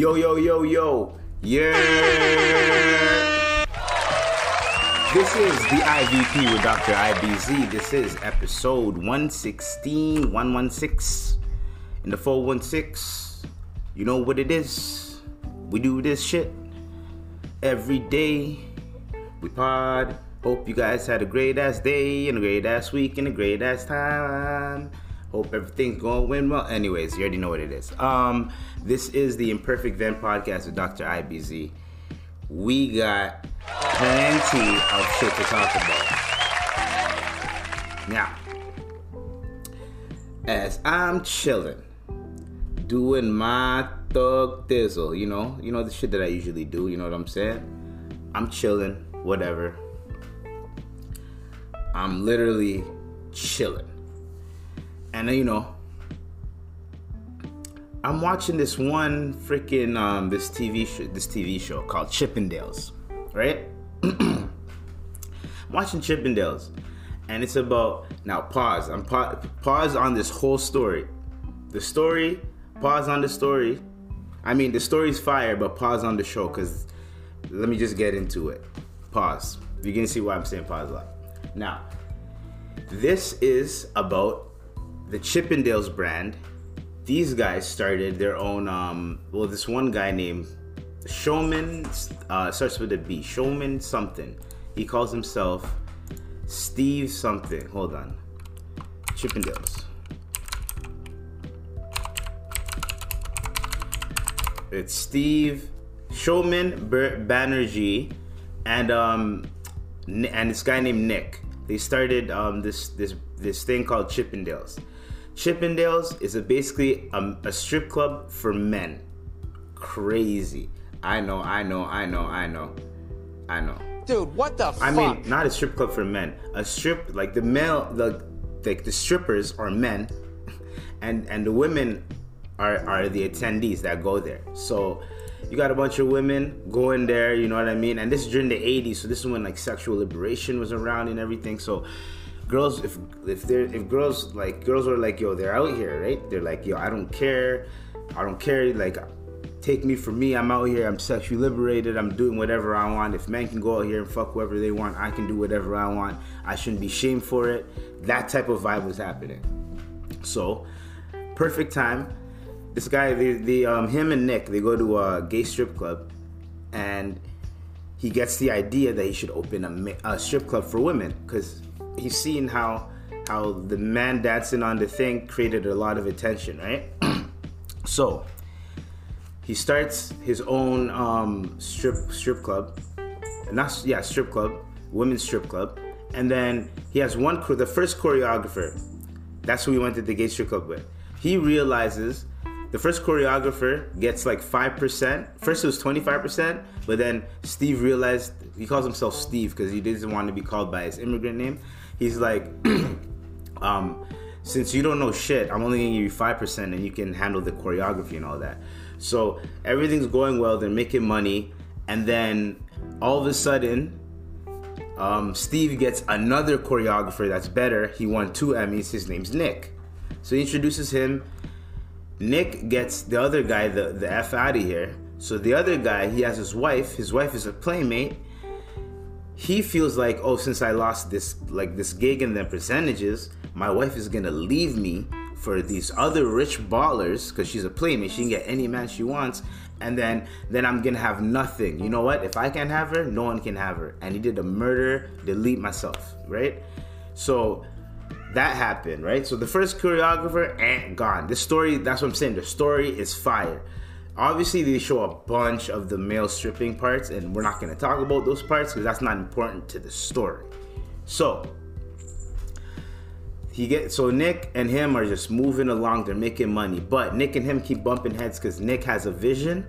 Yo, yo, yo, yo. Yeah. This is the IVP with Dr. IBZ. This is episode 116, 116. In the 416, you know what it is. We do this shit every day. We pod. Hope you guys had a great ass day and a great ass week and a great ass time. Hope everything's going well. Anyways, you already know what it is. Um, this is the Imperfect Vent podcast with Dr. IBZ. We got plenty of shit to talk about. Now, as I'm chilling, doing my thug thizzle, you know, you know the shit that I usually do. You know what I'm saying? I'm chilling, whatever. I'm literally chilling and you know, I'm watching this one freaking um, this TV show, this TV show called Chippendales, right? I'm watching Chippendales, and it's about now. Pause. I'm pa- pause on this whole story. The story. Pause on the story. I mean, the story's fire, but pause on the show because let me just get into it. Pause. You're gonna see why I'm saying pause a lot. Now, this is about the Chippendales brand, these guys started their own. Um, well, this one guy named Showman uh, starts with a B. Showman something. He calls himself Steve something. Hold on. Chippendales. It's Steve Showman Banerjee and um and this guy named Nick. They started um this this this thing called Chippendales. Chippendales is a basically a, a strip club for men. Crazy. I know, I know, I know, I know, I know. Dude, what the I mean, not a strip club for men. A strip like the male, the like the strippers are men, and and the women are are the attendees that go there. So you got a bunch of women going there. You know what I mean? And this is during the '80s, so this is when like sexual liberation was around and everything. So girls if if they're if girls like girls are like yo they're out here right? They're like yo i don't care. I don't care. Like take me for me. I'm out here. I'm sexually liberated. I'm doing whatever i want. If men can go out here and fuck whoever they want i can do whatever i want. I shouldn't be shamed for it. That type of vibe was happening. So perfect time. This guy the, the um, him and nick they go to a gay strip club and he gets the idea that he should open a, a strip club for women because he's seen how how the man dancing on the thing created a lot of attention, right? so he starts his own um, strip strip club, not yeah strip club, women's strip club, and then he has one the first choreographer. That's who he went to the gay strip club with. He realizes the first choreographer gets like 5%. First it was 25%, but then Steve realized he calls himself Steve because he doesn't want to be called by his immigrant name he's like, um, since you don't know shit, I'm only gonna give you five percent, and you can handle the choreography and all that. So everything's going well. They're making money, and then all of a sudden, um, Steve gets another choreographer that's better. He won two Emmys. His name's Nick. So he introduces him. Nick gets the other guy the, the F out of here. So the other guy, he has his wife. His wife is a playmate he feels like, oh, since I lost this like this gig and the percentages, my wife is gonna leave me for these other rich ballers because she's a playmate. She can get any man she wants, and then then I'm gonna have nothing. You know what? If I can't have her, no one can have her. And he did a murder, delete myself, right? So that happened, right? So the first choreographer, eh, gone. The story, that's what I'm saying. The story is fire obviously they show a bunch of the male stripping parts and we're not going to talk about those parts because that's not important to the story. So he get so nick and him are just moving along they're making money but nick and him keep bumping heads because nick has a vision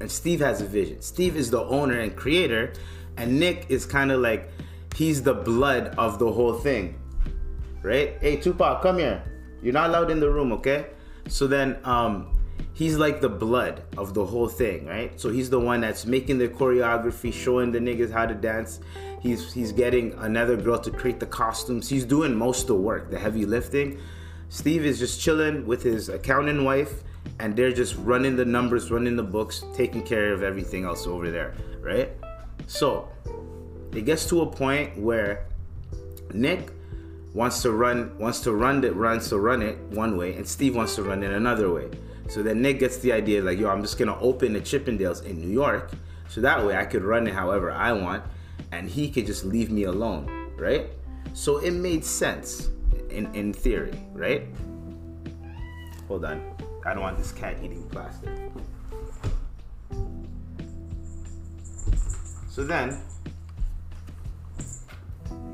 and steve has a vision. Steve is the owner and creator and nick is kind of like he's the blood of the whole thing right? Hey tupac come here. You're not allowed in the room okay? So then um he's like the blood of the whole thing, right? So he's the one that's making the choreography, showing the niggas how to dance. He's he's getting another girl to create the costumes. He's doing most of the work, the heavy lifting. Steve is just chilling with his accountant wife and they're just running the numbers, running the books, taking care of everything else over there, right? So it gets to a point where Nick wants to run wants to run it runs to run it one way, and Steve wants to run it another way. So then Nick gets the idea like, yo, I'm just gonna open the Chippendales in New York, so that way I could run it however I want, and he could just leave me alone, right? So it made sense in in theory, right? Hold on, I don't want this cat eating plastic. So then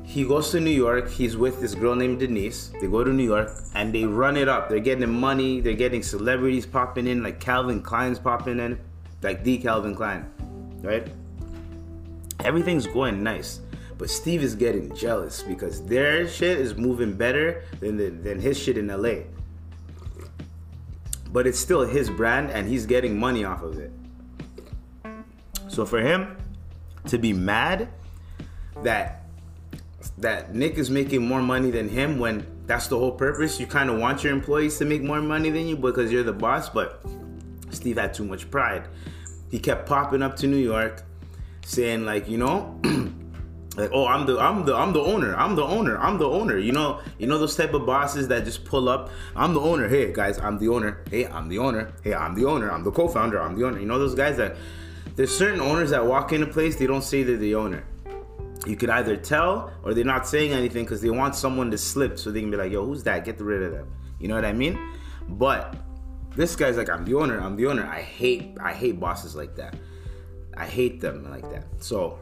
he goes to New York. He's with this girl named Denise. They go to New York and they run it up. They're getting money. They're getting celebrities popping in, like Calvin Klein's popping in, like the Calvin Klein, right? Everything's going nice. But Steve is getting jealous because their shit is moving better than, the, than his shit in LA. But it's still his brand and he's getting money off of it. So for him to be mad that that Nick is making more money than him when that's the whole purpose. You kind of want your employees to make more money than you because you're the boss, but Steve had too much pride. He kept popping up to New York saying like, you know, like, "Oh, I'm the I'm the I'm the owner. I'm the owner. I'm the owner." You know, you know those type of bosses that just pull up, "I'm the owner. Hey, guys, I'm the owner. Hey, I'm the owner. Hey, I'm the owner. I'm the co-founder. I'm the owner." You know those guys that there's certain owners that walk in a place, they don't say they're the owner you could either tell or they're not saying anything because they want someone to slip so they can be like, yo, who's that? Get rid of them. You know what I mean? But this guy's like, I'm the owner, I'm the owner. I hate I hate bosses like that. I hate them like that. So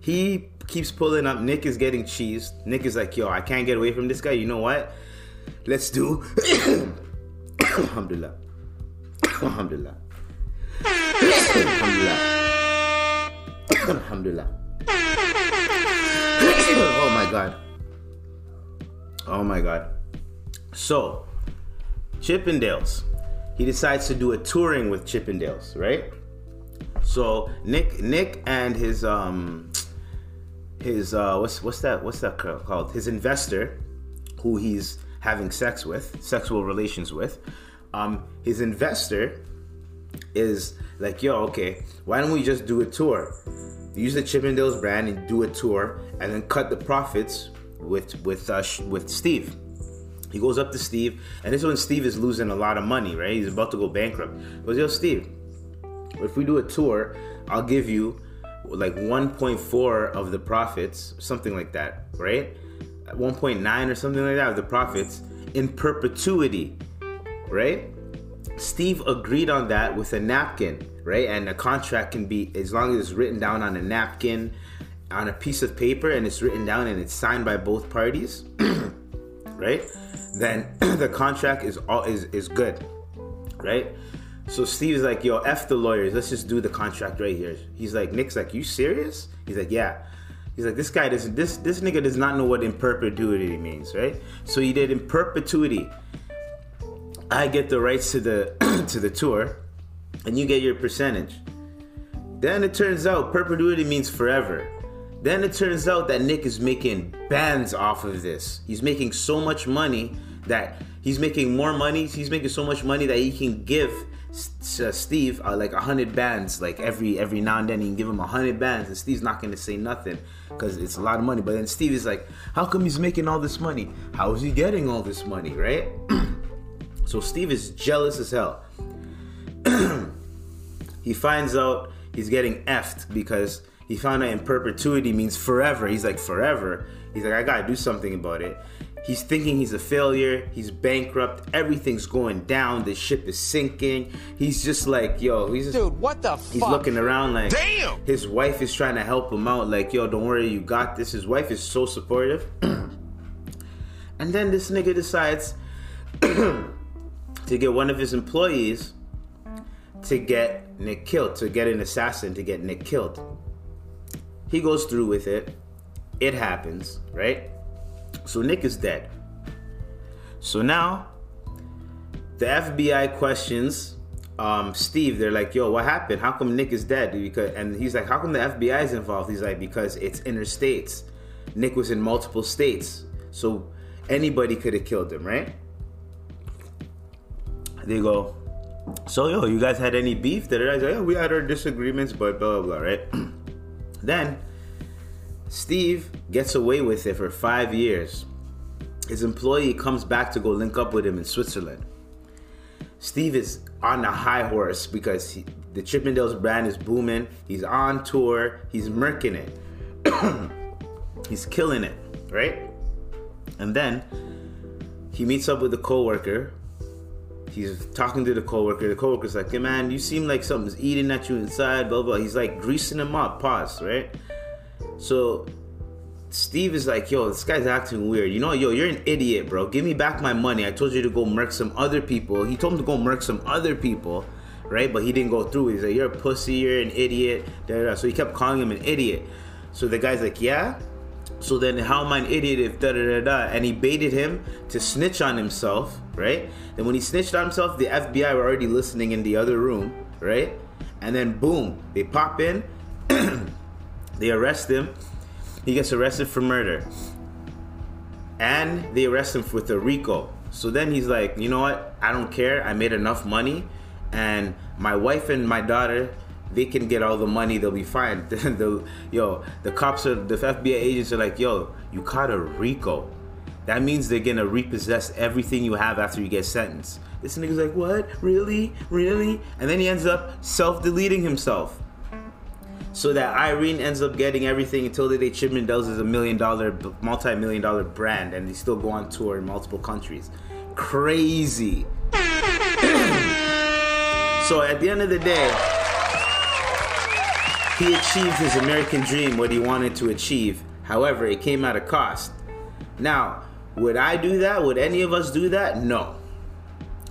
he keeps pulling up. Nick is getting cheesed. Nick is like, yo, I can't get away from this guy. You know what? Let's do Alhamdulillah. Alhamdulillah. Alhamdulillah. Alhamdulillah oh my god. Oh my god. So, Chippendales. He decides to do a touring with Chippendales, right? So Nick, Nick, and his um, his uh, what's what's that what's that called? His investor, who he's having sex with, sexual relations with. Um, his investor is like, yo, okay, why don't we just do a tour? Use the Chippendales brand and do a tour, and then cut the profits with with uh, with Steve. He goes up to Steve, and this is when Steve is losing a lot of money, right? He's about to go bankrupt. He goes, yo, Steve, if we do a tour, I'll give you like 1.4 of the profits, something like that, right? 1.9 or something like that of the profits in perpetuity, right? Steve agreed on that with a napkin right? And a contract can be as long as it's written down on a napkin, on a piece of paper, and it's written down and it's signed by both parties, right? Then the contract is all is is good, right? So Steve's like, yo, F the lawyers, let's just do the contract right here. He's like, Nick's like, you serious? He's like, yeah. He's like, this guy doesn't, this this nigga does not know what in perpetuity means, right? So he did in perpetuity. I get the rights to the to the tour, and you get your percentage. Then it turns out perpetuity means forever. Then it turns out that Nick is making bands off of this. He's making so much money that he's making more money. He's making so much money that he can give uh, Steve uh, like a hundred bands, like every every now and then. He can give him a hundred bands, and Steve's not gonna say nothing because it's a lot of money. But then Steve is like, "How come he's making all this money? How is he getting all this money?" Right? so Steve is jealous as hell. he finds out he's getting effed because he found out in perpetuity means forever. He's like, forever. He's like, I gotta do something about it. He's thinking he's a failure. He's bankrupt. Everything's going down. The ship is sinking. He's just like, yo, he's just, dude. What the? He's fuck? looking around like, damn. His wife is trying to help him out. Like, yo, don't worry, you got this. His wife is so supportive. and then this nigga decides to get one of his employees to get Nick killed, to get an assassin to get Nick killed. He goes through with it. It happens, right? So Nick is dead. So now the FBI questions um, Steve. They're like, "Yo, what happened? How come Nick is dead?" Because and he's like, "How come the FBI is involved?" He's like, "Because it's interstates. Nick was in multiple states, so anybody could have killed him, right?" they go, so yo, you guys had any beef? That I like, yeah, we had our disagreements, but blah blah blah, right? then Steve gets away with it for five years. His employee comes back to go link up with him in Switzerland. Steve is on a high horse because he, the Chippendales brand is booming. He's on tour. He's murking it. he's killing it, right? And then he meets up with a coworker He's talking to the coworker. The coworker's like, "Hey man, you seem like something's eating at you inside." Blah blah. He's like greasing him up. Pause. Right. So Steve is like, "Yo, this guy's acting weird. You know, yo, you're an idiot, bro. Give me back my money. I told you to go murk some other people. He told him to go murk some other people." Right, but he didn't go through. He's like, "You're a pussy. You're an idiot." Da, da, da. So he kept calling him an idiot. So the guy's like, "Yeah, so then how am I an idiot if da da da da? And he baited him to snitch on himself, right? Then when he snitched on himself, the FBI were already listening in the other room, right? And then boom, they pop in, they arrest him. He gets arrested for murder. And they arrest him with a RICO. So then he's like, you know what? I don't care. I made enough money. And my wife and my daughter, they can get all the money, they'll be fine. the, yo, the cops are, the FBI agents are like, yo, you caught a RICO. That means they're gonna repossess everything you have after you get sentenced. This nigga's like, what? Really? Really? And then he ends up self deleting himself. So that Irene ends up getting everything until the day Chippendales is a million dollar, multi million dollar brand and they still go on tour in multiple countries. Crazy. so at the end of the day, he achieved his American dream, what he wanted to achieve. However, it came at a cost. Now, would I do that? Would any of us do that? No.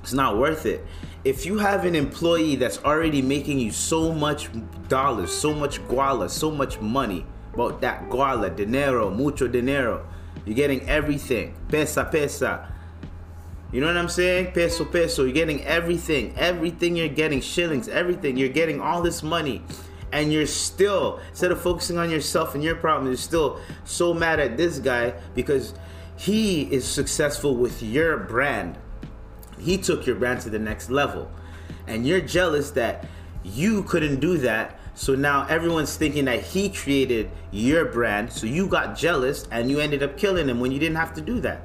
It's not worth it. If you have an employee that's already making you so much dollars, so much guala, so much money, about that guala, dinero, mucho dinero, you're getting everything. Pesa, pesa. You know what I'm saying? Peso, peso. You're getting everything. Everything you're getting. Shillings, everything. You're getting all this money and you're still instead of focusing on yourself and your problem you're still so mad at this guy because he is successful with your brand. He took your brand to the next level. And you're jealous that you couldn't do that. So now everyone's thinking that he created your brand. So you got jealous and you ended up killing him when you didn't have to do that.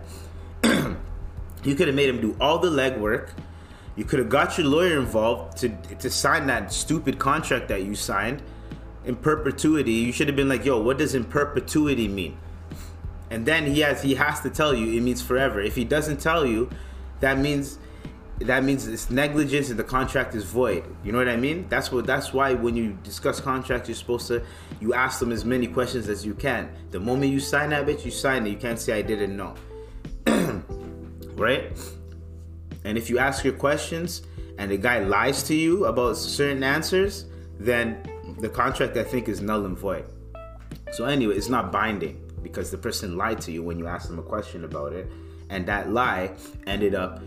You could have made him do all the legwork you could have got your lawyer involved to to sign that stupid contract that you signed in perpetuity. You should have been like, "Yo, what does in perpetuity mean?" And then he has he has to tell you it means forever. If he doesn't tell you, that means that means it's negligence and the contract is void. You know what I mean? That's what that's why when you discuss contracts, you're supposed to you ask them as many questions as you can. The moment you sign that bitch, you sign it. You can't say I didn't know. right? And if you ask your questions and the guy lies to you about certain answers, then the contract I think is null and void. So anyway, it's not binding because the person lied to you when you asked them a question about it, and that lie ended up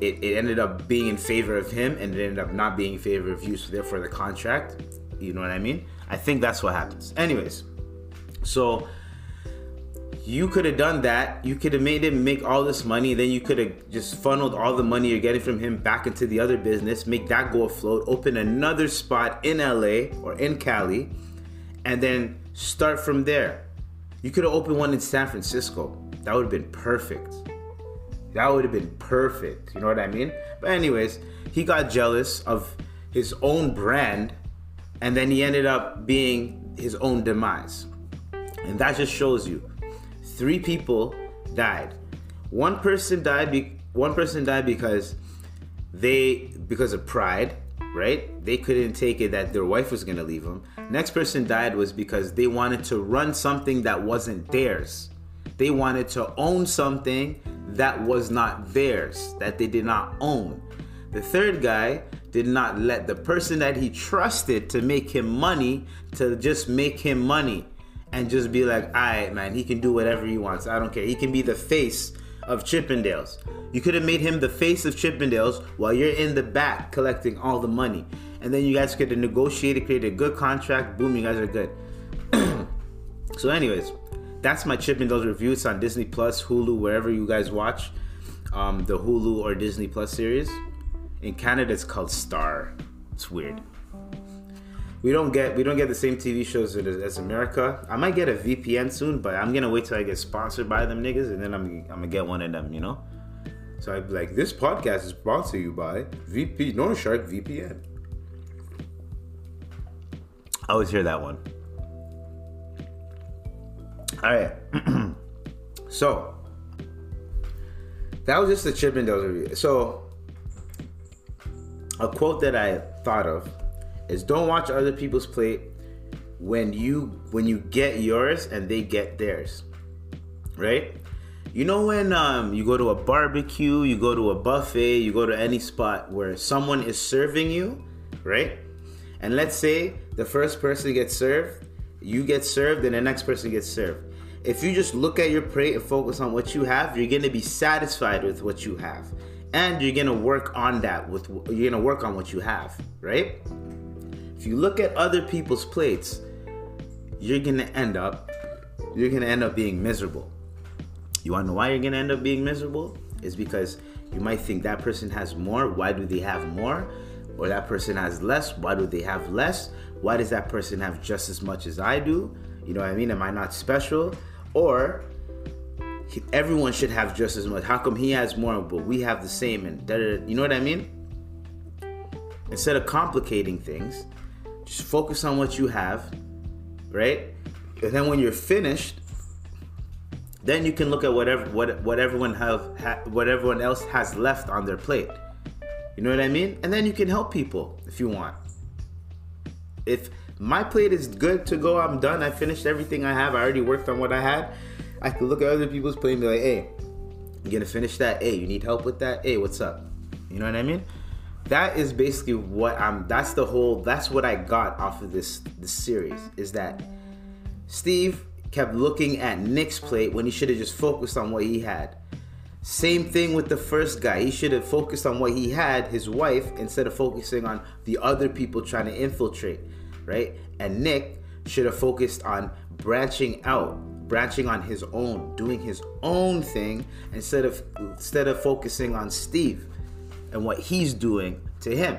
it, it ended up being in favor of him and it ended up not being in favor of you. So therefore the contract, you know what I mean? I think that's what happens. Anyways, so you could have done that. You could have made him make all this money. Then you could have just funneled all the money you're getting from him back into the other business, make that go afloat, open another spot in LA or in Cali, and then start from there. You could have opened one in San Francisco. That would have been perfect. That would have been perfect. You know what I mean? But, anyways, he got jealous of his own brand, and then he ended up being his own demise. And that just shows you three people died. One person died. Be- one person died because they because of pride, right? They couldn't take it that their wife was gonna leave them. Next person died was because they wanted to run something that wasn't theirs. They wanted to own something that was not theirs, that they did not own. The third guy did not let the person that he trusted to make him money to just make him money and just be like, all right, man, he can do whatever he wants. I don't care. He can be the face of Chippendales. You could have made him the face of Chippendales while you're in the back collecting all the money. And then you guys could have negotiated, created a good contract. Boom, you guys are good. so, anyways, that's my Chippendales review. It's on Disney Plus, Hulu, wherever you guys watch um, the Hulu or Disney Plus series. In Canada, it's called Star. It's weird. We don't get we don't get the same TV shows as, America. I might get a VPN soon, but I'm gonna wait till I get sponsored by them niggas, and then I'm I'm gonna get one of them. You know. So I'd be like, this podcast is brought to you by VP North Shark VPN. I always hear that one. All right. so that was just the Chippendales review. So a quote that I thought of is don't watch other people's plate when you when you get yours and they get theirs. Right? You know when um, you go to a barbecue, you go to a buffet, you go to any spot where someone is serving you, right? And let's say the first person gets served, you get served, and the next person gets served. If you just look at your plate and focus on what you have, you're gonna be satisfied with what you have, and you're gonna work on that. With you're gonna work on what you have, right? If you look at other people's plates, you're gonna end up you're gonna end up being miserable. You wanna know why you're gonna end up being miserable? Is because you might think that person has more. Why do they have more? Or that person has less. Why do they have less? Why does that person have just as much as I do? You know what I mean? Am I not special? Or everyone should have just as much. How come he has more, but we have the same? And you know what I mean? Instead of complicating things, just focus on what you have, right? And then when you're finished, then you can look at whatever what what everyone have ha, what everyone else has left on their plate. You know what I mean? And then you can help people if you want. If my plate is good to go, I'm done. I finished everything I have. I already worked on what I had. I could look at other people's plate and be like, "Hey, you gonna finish that? Hey, you need help with that? Hey, what's up?" You know what I mean? That is basically what I'm that's the whole that's what I got off of this this series is that Steve kept looking at Nick's plate when he should have just focused on what he had. Same thing with the first guy. He should have focused on what he had, his wife, instead of focusing on the other people trying to infiltrate, right? And Nick should have focused on branching out, branching on his own, doing his own thing instead of instead of focusing on Steve and what he's doing to him.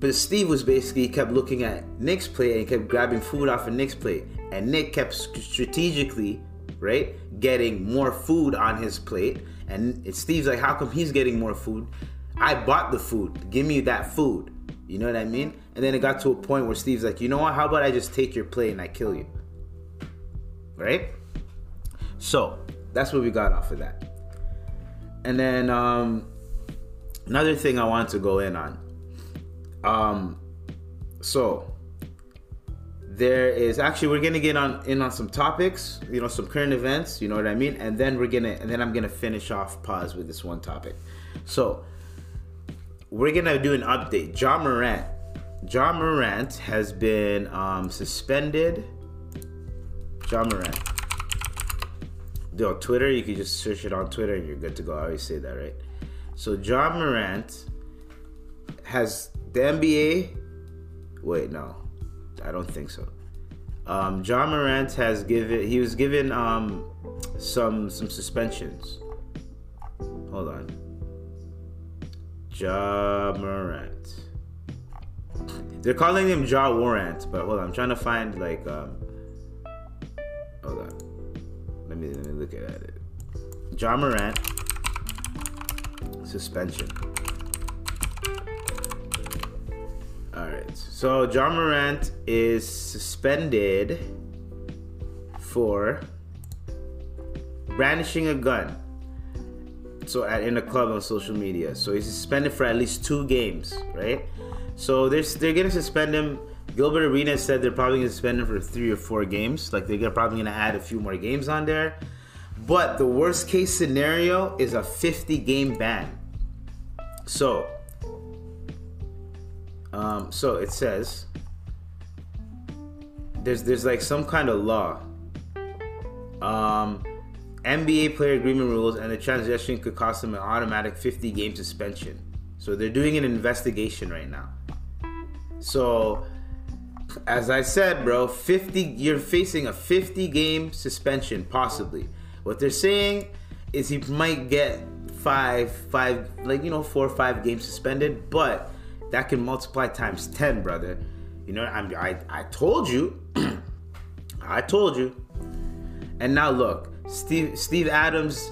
But Steve was basically kept looking at Nick's plate and kept grabbing food off of Nick's plate. And Nick kept strategically, right, getting more food on his plate. And Steve's like, how come he's getting more food? I bought the food. Give me that food. You know what I mean? And then it got to a point where Steve's like, you know what? How about I just take your plate and I kill you? Right? So that's what we got off of that. And then um, another thing I want to go in on. Um, so there is actually we're gonna get on in on some topics, you know, some current events, you know what I mean, and then we're gonna and then I'm gonna finish off pause with this one topic. So we're gonna do an update. Ja Morant, Ja Morant has been um, suspended. Ja Morant. Yo, Twitter, you can just search it on Twitter and you're good to go. I always say that, right? So Ja Morant has the NBA. Wait, no, I don't think so. Um, Ja Morant has given. He was given um, some some suspensions. Hold on. Ja Morant. They're calling him Ja Warrant, but hold on, I'm trying to find like um. Hold on. Let me let me look at it. Ja Morant suspension. All right. So Ja Morant is suspended for brandishing a gun. So at in a club on social media. So he's suspended for at least two games, right? So they're they're gonna suspend him. Gilbert Arenas said they're probably gonna suspend him for three or four games. Like they're probably gonna add a few more games on there. But the worst case scenario is a 50 game ban. So, um, so it says there's there's like some kind of law. Um, NBA player agreement rules and the transaction could cost them an automatic 50 game suspension. So they're doing an investigation right now. So as I said, bro, 50 you're facing a 50 game suspension possibly. What they're saying is he might get five, five, like you know, four or five games suspended, but that can multiply times ten, brother. You know, I'm, I I told you, I told you. And now look, Steve Steve Adams.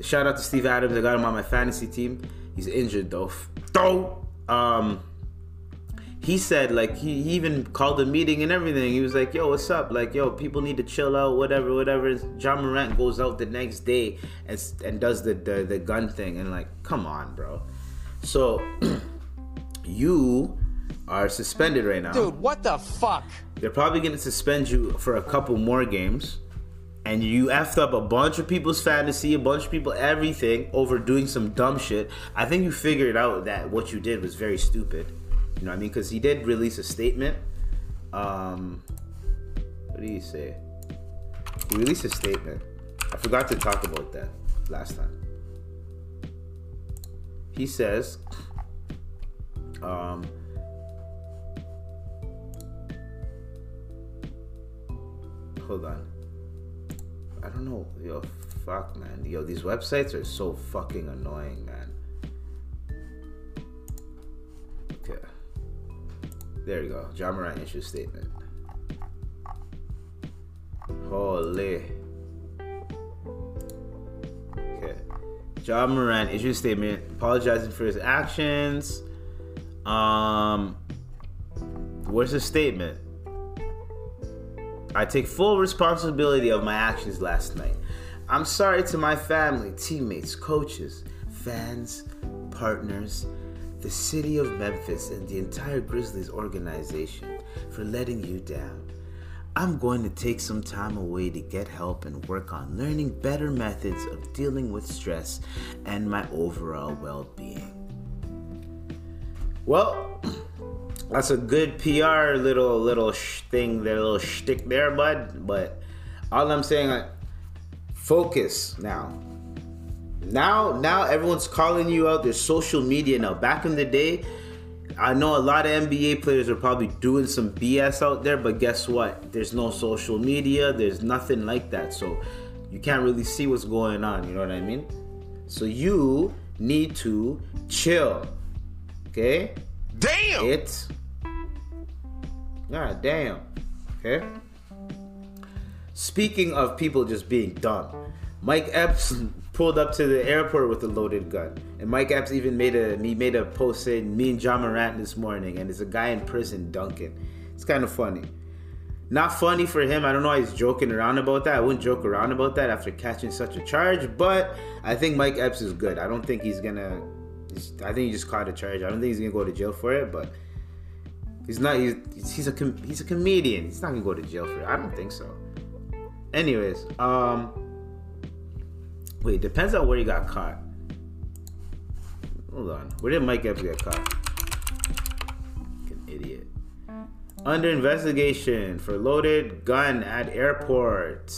Shout out to Steve Adams. I got him on my fantasy team. He's injured though. Though, um, he said like he, he even called a meeting and everything. He was like, "Yo, what's up? Like, yo, people need to chill out, whatever, whatever." Ja Morant goes out the next day and and does the the, the gun thing, and like, come on, bro. So you are suspended right now, dude. What the fuck? They're probably gonna suspend you for a couple more games. And you effed up a bunch of people's fantasy, a bunch of people, everything over doing some dumb shit. I think you figured out that what you did was very stupid. You know what I mean? Because he did release a statement. Um, what did he say? He released a statement. I forgot to talk about that last time. He says, um, hold on. I don't know. Yo, fuck, man. Yo, these websites are so fucking annoying, man. Okay. There you go. Ja Morant issued statement. Holy. Okay. Ja Morant issued statement apologizing for his actions. Um, where's the statement? I take full responsibility of my actions last night. I'm sorry to my family, teammates, coaches, fans, partners, the city of Memphis, and the entire Grizzlies organization for letting you down. I'm going to take some time away to get help and work on learning better methods of dealing with stress and my overall well being. Well, that's a good PR little little sh- thing, that little shtick there, bud. But all I'm saying, like, focus now. Now, now everyone's calling you out. There's social media now. Back in the day, I know a lot of NBA players are probably doing some BS out there, but guess what? There's no social media. There's nothing like that, so you can't really see what's going on. You know what I mean? So you need to chill. Okay? Damn. It. God damn. Okay. Speaking of people just being dumb, Mike Epps pulled up to the airport with a loaded gun, and Mike Epps even made a he made a post saying, "Me and Ja Morant this morning," and there's a guy in prison, Duncan. It's kind of funny. Not funny for him. I don't know why he's joking around about that. I wouldn't joke around about that after catching such a charge, but I think Mike Epps is good. I don't think he's gonna. I think he just caught a charge. I don't think he's gonna go to jail for it, but he's not. He's he's a com- he's a comedian. He's not gonna go to jail for it. I don't think so. Anyways, um, wait. Depends on where he got caught. Hold on. Where did Mike Epps get caught? An idiot. Under investigation for loaded gun at airport.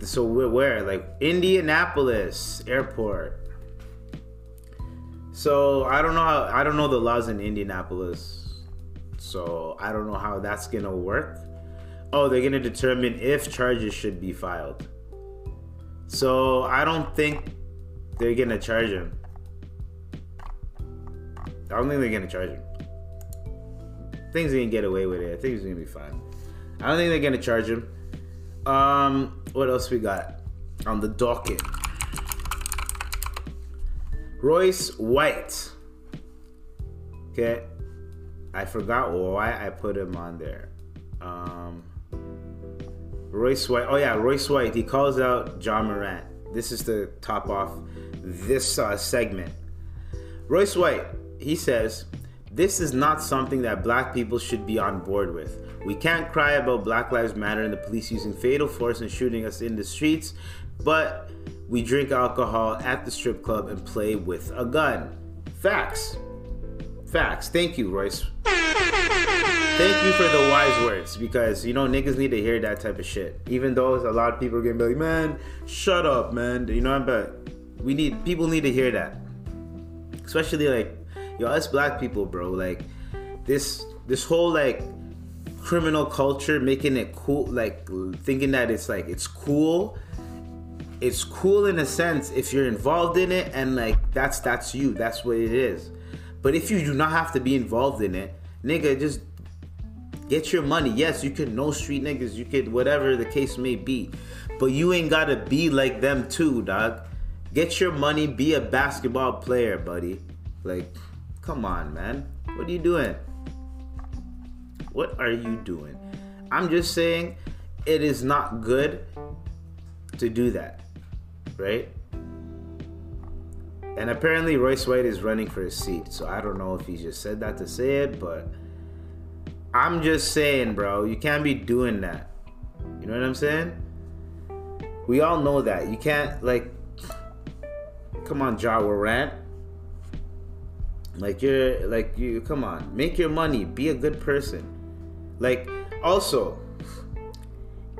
So where? Like Indianapolis airport. So I don't know how I don't know the laws in Indianapolis. So I don't know how that's gonna work. Oh, they're gonna determine if charges should be filed. So I don't think they're gonna charge him. I don't think they're gonna charge him. Things gonna get away with it. I think he's gonna be fine. I don't think they're gonna charge him. Um, what else we got on the docket? Royce White. Okay, I forgot why I put him on there. Um, Royce White. Oh yeah, Royce White. He calls out Ja Morant. This is to top off this uh, segment. Royce White. He says, "This is not something that black people should be on board with. We can't cry about Black Lives Matter and the police using fatal force and shooting us in the streets, but we drink alcohol at the strip club and play with a gun. Facts. Facts. Thank you, Royce. Thank you for the wise words because you know niggas need to hear that type of shit. Even though a lot of people are gonna be like, "Man, shut up, man." You know, what? I'm but we need people need to hear that, especially like yo us black people, bro. Like this this whole like criminal culture making it cool, like thinking that it's like it's cool it's cool in a sense if you're involved in it and like that's that's you that's what it is but if you do not have to be involved in it nigga just get your money. Yes you could know street niggas you could whatever the case may be. But you ain't gotta be like them too dog. Get your money be a basketball player buddy. Like come on man. What are you doing? What are you doing? I'm just saying it is not good to do that right? And apparently Royce White is running for his seat. So I don't know if he just said that to say it, but I'm just saying, bro, you can't be doing that. You know what I'm saying? We all know that. You can't like come on, Ja Morant. Like you're like you come on, make your money, be a good person. Like also,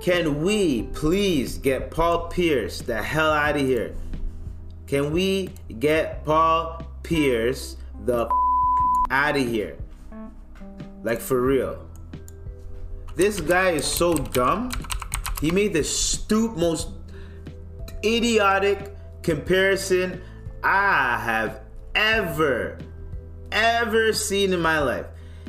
can we please get Paul Pierce the hell out of here? Can we get Paul Pierce the out of here? Like for real. This guy is so dumb. He made the stupid, most idiotic comparison I have ever, ever seen in my life.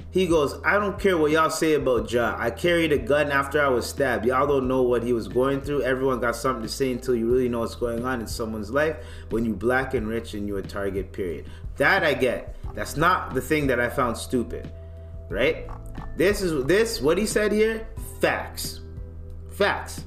He goes, I don't care what y'all say about Ja. I carried a gun after I was stabbed. Y'all don't know what he was going through. Everyone got something to say until you really know what's going on in someone's life when you black and rich and you're a target, period. That I get. That's not the thing that I found stupid. Right? This is this, what he said here, facts. Facts.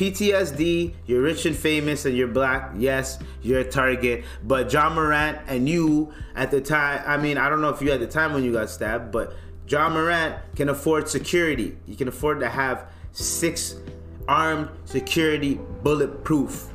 PTSD, you're rich and famous and you're black, yes, you're a target. But Ja Morant and you at the time, I mean, I don't know if you at the time when you got stabbed, but Ja Morant can afford security. You can afford to have six armed security bulletproof.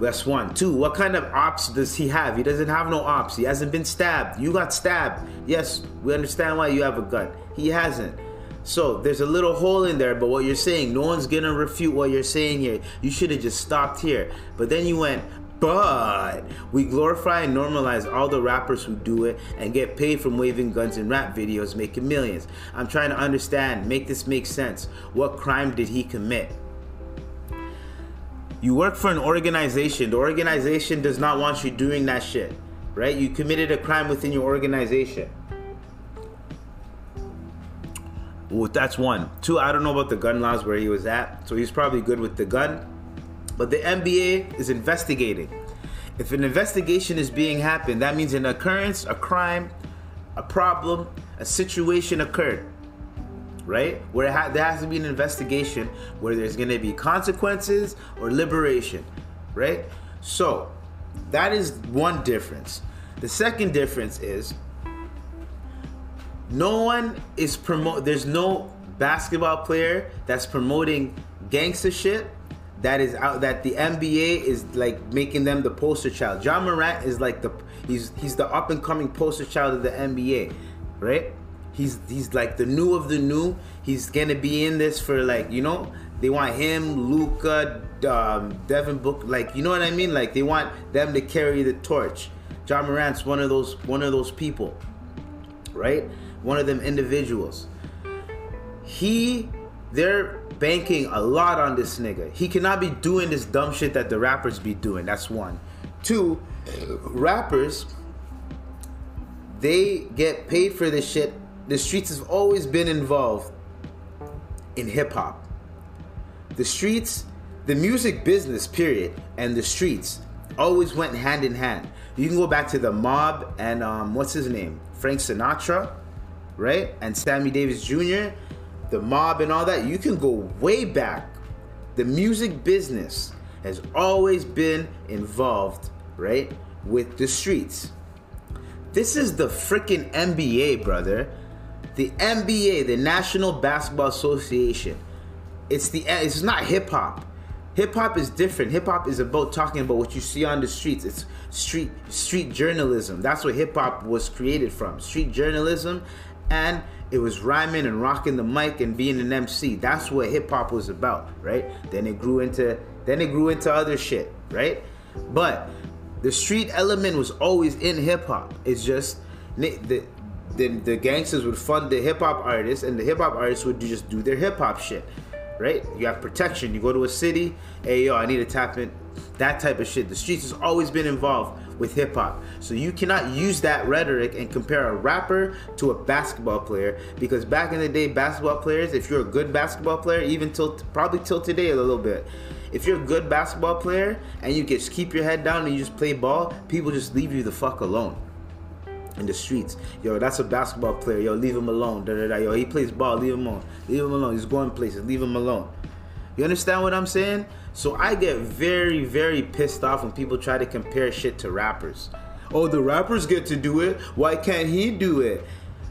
That's one. Two, what kind of ops does he have? He doesn't have no ops. He hasn't been stabbed. You got stabbed. Yes, we understand why you have a gun. He hasn't. So there's a little hole in there, but what you're saying, no one's gonna refute what you're saying here. You should have just stopped here. But then you went, but we glorify and normalize all the rappers who do it and get paid from waving guns in rap videos, making millions. I'm trying to understand, make this make sense. What crime did he commit? You work for an organization. The organization does not want you doing that shit, right? You committed a crime within your organization. Well, that's one. Two, I don't know about the gun laws where he was at, so he's probably good with the gun. But the NBA is investigating. If an investigation is being happened, that means an occurrence, a crime, a problem, a situation occurred, right? Where ha- there has to be an investigation where there's going to be consequences or liberation, right? So that is one difference. The second difference is no one is promote. There's no basketball player that's promoting gangster shit that is out that the NBA is like making them the poster child. Ja Morant is like the he's he's the up and coming poster child of the NBA, right? He's he's like the new of the new. He's gonna be in this for like you know they want him, Luka, um, Devin Book, like you know what I mean. Like they want them to carry the torch. Ja Morant's one of those one of those people, right? One of them individuals. He, they're banking a lot on this nigga. He cannot be doing this dumb shit that the rappers be doing. That's one. Two, rappers, they get paid for this shit. The streets have always been involved in hip hop. The streets, the music business, period, and the streets always went hand in hand. You can go back to the mob and um, what's his name? Frank Sinatra right? And Sammy Davis Jr., the mob, and all that. You can go way back. The music business has always been involved, right, with the streets. This is the freaking NBA, brother. The NBA, the National Basketball Association. It's the it's not hip hop. Hip hop is different. Hip hop is about talking about what you see on the streets. It's street street journalism. That's what hip hop was created from. Street journalism and it was rhyming and rocking the mic and being an MC. That's what hip hop was about, right? Then it grew into then it grew into other shit, right? But the street element was always in hip hop. It's just the the, the gangsters would fund the hip hop artists, and the hip hop artists would just do their hip hop shit, right? You have protection. You go to a city, hey yo, I need to tap in. That type of shit. The streets has always been involved with hip hop. So you cannot use that rhetoric and compare a rapper to a basketball player because back in the day, basketball players, if you're a good basketball player, even till probably till today a little bit, if you're a good basketball player and you just keep your head down and you just play ball, people just leave you the fuck alone in the streets. Yo, that's a basketball player. Yo, leave him alone. Da, da, da. Yo, he plays ball. Leave him alone. Leave him alone. He's going places. Leave him alone. You understand what I'm saying? So I get very, very pissed off when people try to compare shit to rappers. Oh, the rappers get to do it. Why can't he do it?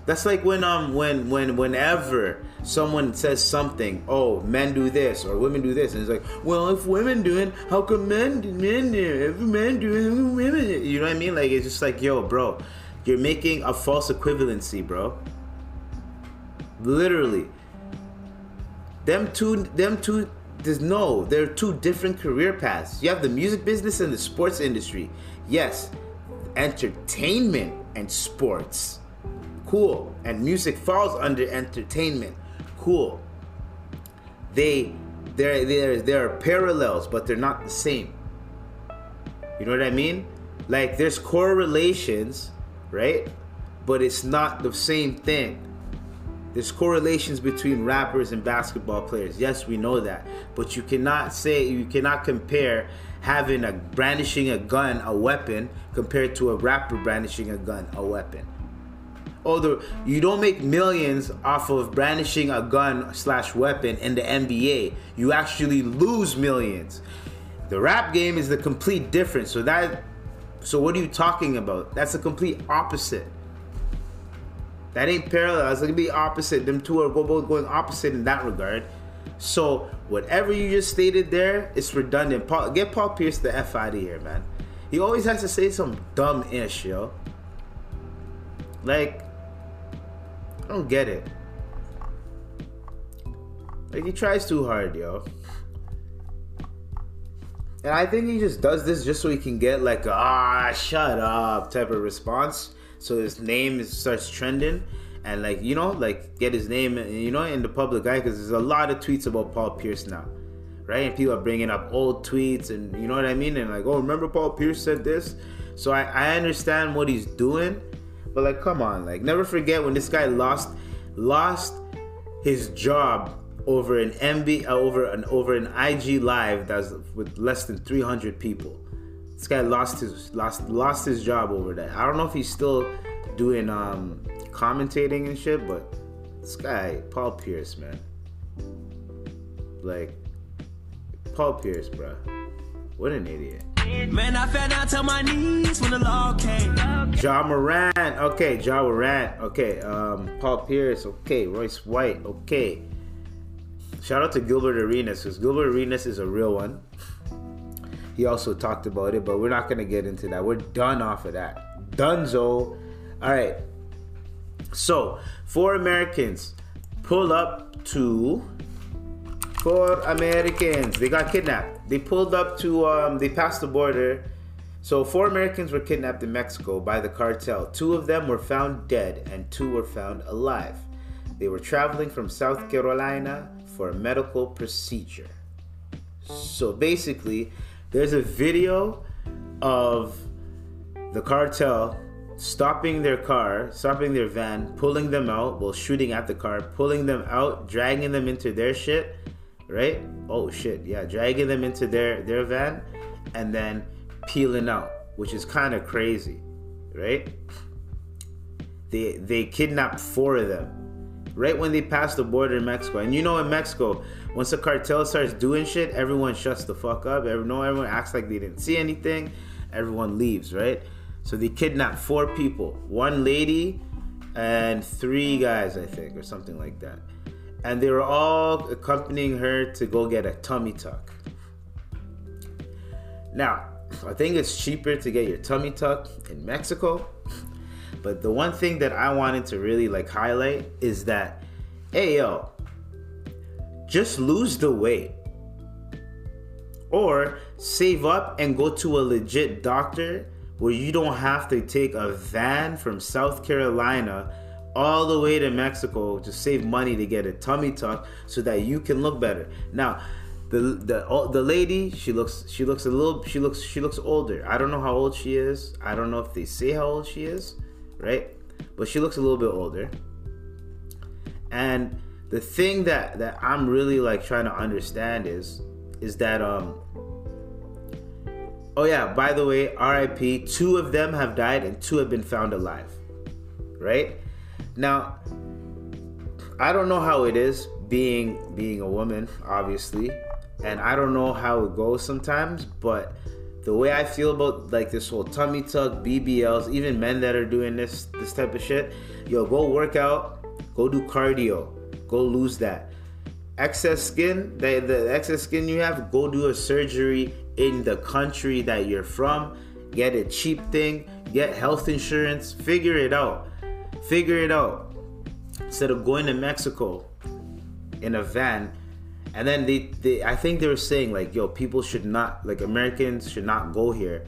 That's like when um when when whenever someone says something, oh men do this or women do this, and it's like, well if women do it, how come men men do it? If men do it, women? You know what I mean? Like it's just like, yo, bro, you're making a false equivalency, bro. Literally, them two, them two. There's no. there are two different career paths. You have the music business and the sports industry. Yes, entertainment and sports cool. And music falls under entertainment, cool. They there there there are parallels, but they're not the same. You know what I mean? Like there's correlations, right? But it's not the same thing. There's correlations between rappers and basketball players. Yes, we know that. But you cannot say you cannot compare having a brandishing a gun, a weapon, compared to a rapper brandishing a gun, a weapon Although you don't make millions off of brandishing a gun slash weapon in the NBA. You actually lose millions. The rap game is the complete difference. So that so what are you talking about? That's the complete opposite. That ain't parallel. It's gonna be opposite. Them two are both going opposite in that regard. So whatever you just stated there, it's redundant. Paul, get Paul Pierce the f out of here, man. He always has to say some dumb ish, yo. Like I don't get it. Like he tries too hard, yo. And I think he just does this just so he can get like a, ah shut up type of response. So his name starts trending and like you know like get his name you know in the public eye because there's a lot of tweets about Paul Pierce now, right? And people are bringing up old tweets and you know what I mean and like oh remember Paul Pierce said this. So I, I understand what he's doing, but like, come on, like never forget when this guy lost lost his job over an MB uh, over an over an IG live that's with less than 300 people. This guy lost his lost lost his job over that. I don't know if he's still doing um commentating and shit, but this guy Paul Pierce, man, like Paul Pierce, bro, what an idiot. Man, I fell down to my knees when the law came. Ja Morant, okay, Ja Morant, okay, um, Paul Pierce, okay, Royce White, okay. Shout out to Gilbert Arenas, because Gilbert Arenas is a real one. He also talked about it, but we're not gonna get into that. We're done off of that. Dunzo. All right. So, four Americans pull up to four Americans. They got kidnapped. They pulled up to, um, they passed the border. So, four Americans were kidnapped in Mexico by the cartel. Two of them were found dead, and two were found alive. They were traveling from South Carolina for a medical procedure. So, basically, there's a video of the cartel stopping their car, stopping their van, pulling them out, while shooting at the car, pulling them out, dragging them into their shit, right? Oh shit, yeah, dragging them into their their van and then peeling out, which is kind of crazy, right? They they kidnapped four of them right when they passed the border in Mexico. And you know, in Mexico, once the cartel starts doing shit, everyone shuts the fuck up. Everyone, everyone acts like they didn't see anything. Everyone leaves, right? So they kidnapped four people, one lady and three guys, I think, or something like that and they were all accompanying her to go get a tummy tuck. Now, I think it's cheaper to get your tummy tuck in Mexico, but the one thing that I wanted to really like highlight is that, hey yo, just lose the weight. Or save up and go to a legit doctor where you don't have to take a van from South Carolina all the way to Mexico to save money to get a tummy tuck so that you can look better. Now, the the the lady she looks she looks a little she looks she looks older. I don't know how old she is. I don't know if they say how old she is, right? But she looks a little bit older. And the thing that that I'm really like trying to understand is is that um oh yeah by the way RIP two of them have died and two have been found alive right? Now I don't know how it is being being a woman obviously and I don't know how it goes sometimes but the way I feel about like this whole tummy tuck BBLs even men that are doing this this type of shit yo go work out go do cardio go lose that excess skin, the, the excess skin you have, go do a surgery in the country that you're from. Get a cheap thing, get health insurance, figure it out. Figure it out. Instead of going to Mexico in a van, and then they, they I think they were saying like, yo, people should not like Americans should not go here.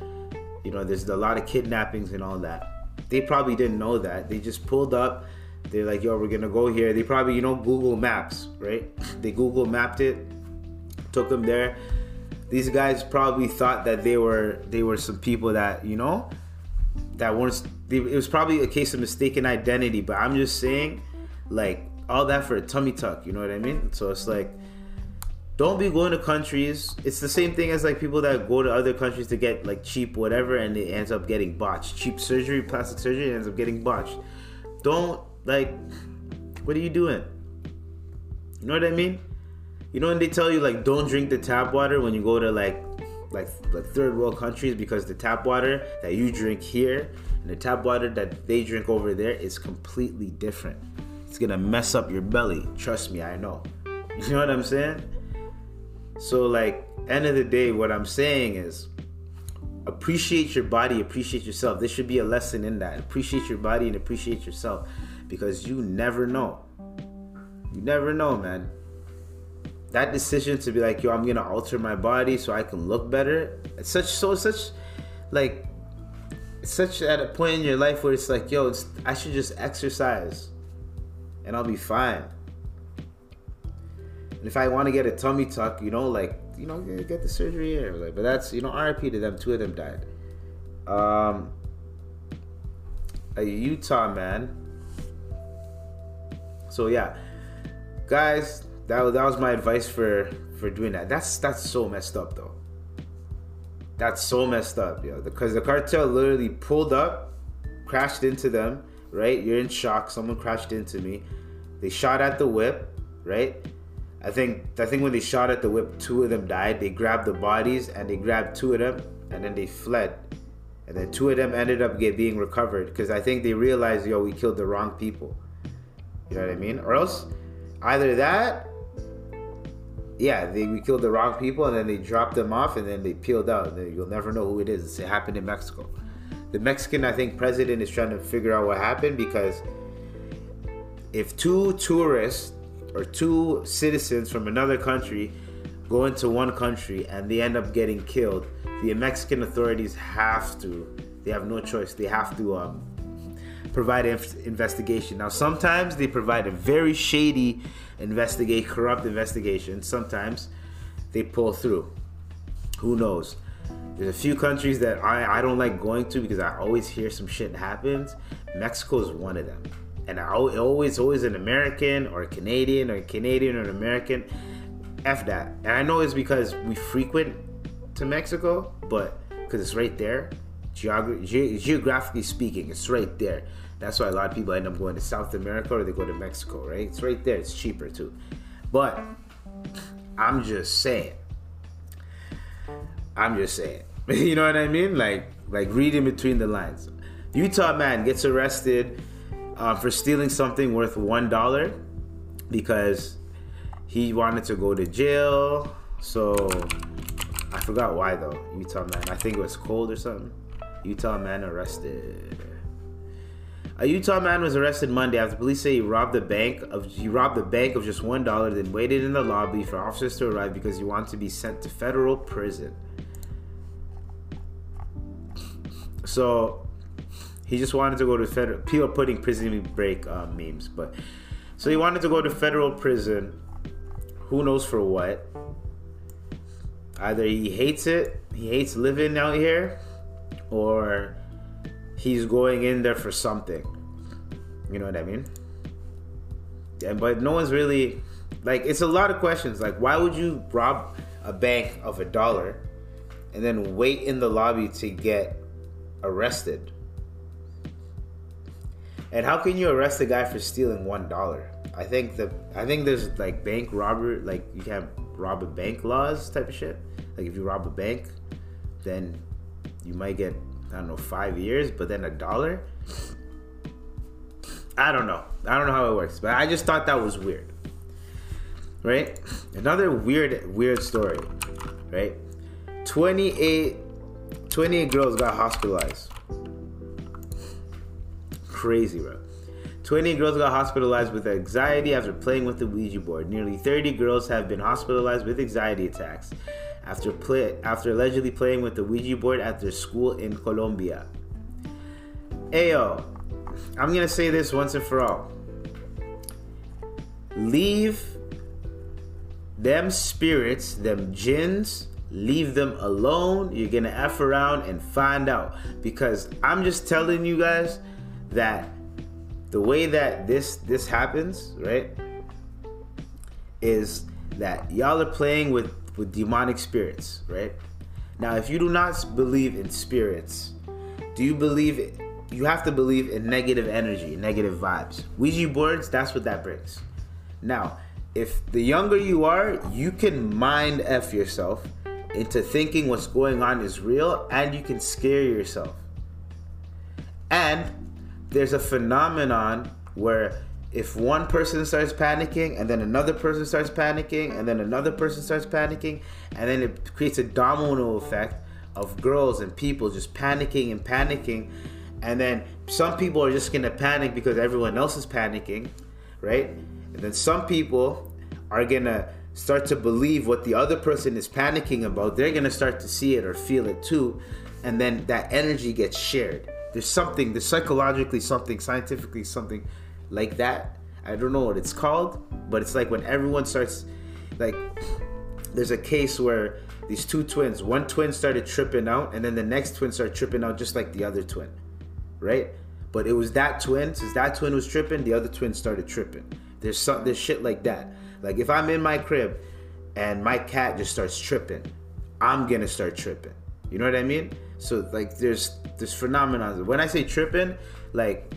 You know, there's a lot of kidnappings and all that. They probably didn't know that. They just pulled up they're like, yo, we're gonna go here. They probably, you know, Google Maps, right? They Google mapped it, took them there. These guys probably thought that they were they were some people that you know that weren't. They, it was probably a case of mistaken identity. But I'm just saying, like all that for a tummy tuck. You know what I mean? So it's like don't be going to countries. It's the same thing as like people that go to other countries to get like cheap whatever, and it ends up getting botched. Cheap surgery, plastic surgery, ends up getting botched. Don't like, what are you doing? You know what I mean? You know when they tell you like don't drink the tap water when you go to like like like third world countries because the tap water that you drink here and the tap water that they drink over there is completely different. It's gonna mess up your belly. Trust me, I know. You know what I'm saying? So like end of the day, what I'm saying is appreciate your body, appreciate yourself. This should be a lesson in that. Appreciate your body and appreciate yourself because you never know. You never know, man. That decision to be like, yo, I'm gonna alter my body so I can look better. It's such so such like such at a point in your life where it's like, yo, it's, I should just exercise and I'll be fine. And if I want to get a tummy tuck, you know, like you know, get the surgery here. Like, but that's you know, RIP to them. Two of them died. Um, a Utah man so yeah, guys, that was, that was my advice for for doing that. That's that's so messed up though. That's so messed up, yo. Because the cartel literally pulled up, crashed into them. Right, you're in shock. Someone crashed into me. They shot at the whip. Right. I think I think when they shot at the whip, two of them died. They grabbed the bodies and they grabbed two of them and then they fled. And then two of them ended up get, being recovered because I think they realized, yo, we killed the wrong people. You know what I mean? Or else, either that, yeah, they we killed the wrong people and then they dropped them off and then they peeled out. You'll never know who it is. It happened in Mexico. The Mexican, I think, president is trying to figure out what happened because if two tourists or two citizens from another country go into one country and they end up getting killed, the Mexican authorities have to. They have no choice. They have to um, provide investigation. Now, sometimes they provide a very shady investigate, corrupt investigation. Sometimes they pull through. Who knows? There's a few countries that I, I don't like going to because I always hear some shit happens. Mexico is one of them. And I always, always an American or a Canadian or a Canadian or an American. F that. And I know it's because we frequent to Mexico, but because it's right there, Geogra- ge- geographically speaking, it's right there. That's why a lot of people end up going to South America or they go to Mexico, right? It's right there. It's cheaper too. But I'm just saying. I'm just saying. you know what I mean? Like, like reading between the lines. Utah man gets arrested uh, for stealing something worth one dollar because he wanted to go to jail. So I forgot why though. Utah man. I think it was cold or something. Utah man arrested. A Utah man was arrested Monday after police say he robbed the bank of he robbed the bank of just one dollar, then waited in the lobby for officers to arrive because he wanted to be sent to federal prison. So He just wanted to go to federal. People putting prison break uh, memes, but so he wanted to go to federal prison. Who knows for what? Either he hates it, he hates living out here, or he's going in there for something. You know what I mean? Yeah, but no one's really like it's a lot of questions. Like, why would you rob a bank of a dollar and then wait in the lobby to get arrested? And how can you arrest a guy for stealing one dollar? I think the I think there's like bank robber like you can't rob a bank laws type of shit. Like if you rob a bank, then you might get I don't know five years, but then a dollar. I don't know. I don't know how it works, but I just thought that was weird. Right? Another weird weird story. Right? 28 28 girls got hospitalized. Crazy, bro. 20 girls got hospitalized with anxiety after playing with the Ouija board. Nearly 30 girls have been hospitalized with anxiety attacks after play after allegedly playing with the Ouija board at their school in Colombia. Ayo, I'm gonna say this once and for all. Leave them spirits, them jinns, leave them alone. You're gonna F around and find out. Because I'm just telling you guys that the way that this this happens, right, is that y'all are playing with with demonic spirits, right? Now, if you do not believe in spirits, do you believe it? You have to believe in negative energy, negative vibes. Ouija boards, that's what that brings. Now, if the younger you are, you can mind F yourself into thinking what's going on is real and you can scare yourself. And there's a phenomenon where if one person starts panicking and then another person starts panicking and then another person starts panicking and then it creates a domino effect of girls and people just panicking and panicking and then some people are just going to panic because everyone else is panicking right? And then some people are going to start to believe what the other person is panicking about. They're going to start to see it or feel it too and then that energy gets shared. There's something there's psychologically something scientifically something like that. I don't know what it's called, but it's like when everyone starts like there's a case where these two twins, one twin started tripping out, and then the next twin started tripping out just like the other twin, right? But it was that twin. Since that twin was tripping, the other twin started tripping. There's some there's shit like that. Like if I'm in my crib and my cat just starts tripping, I'm gonna start tripping. You know what I mean? So like there's this phenomenon. When I say tripping, like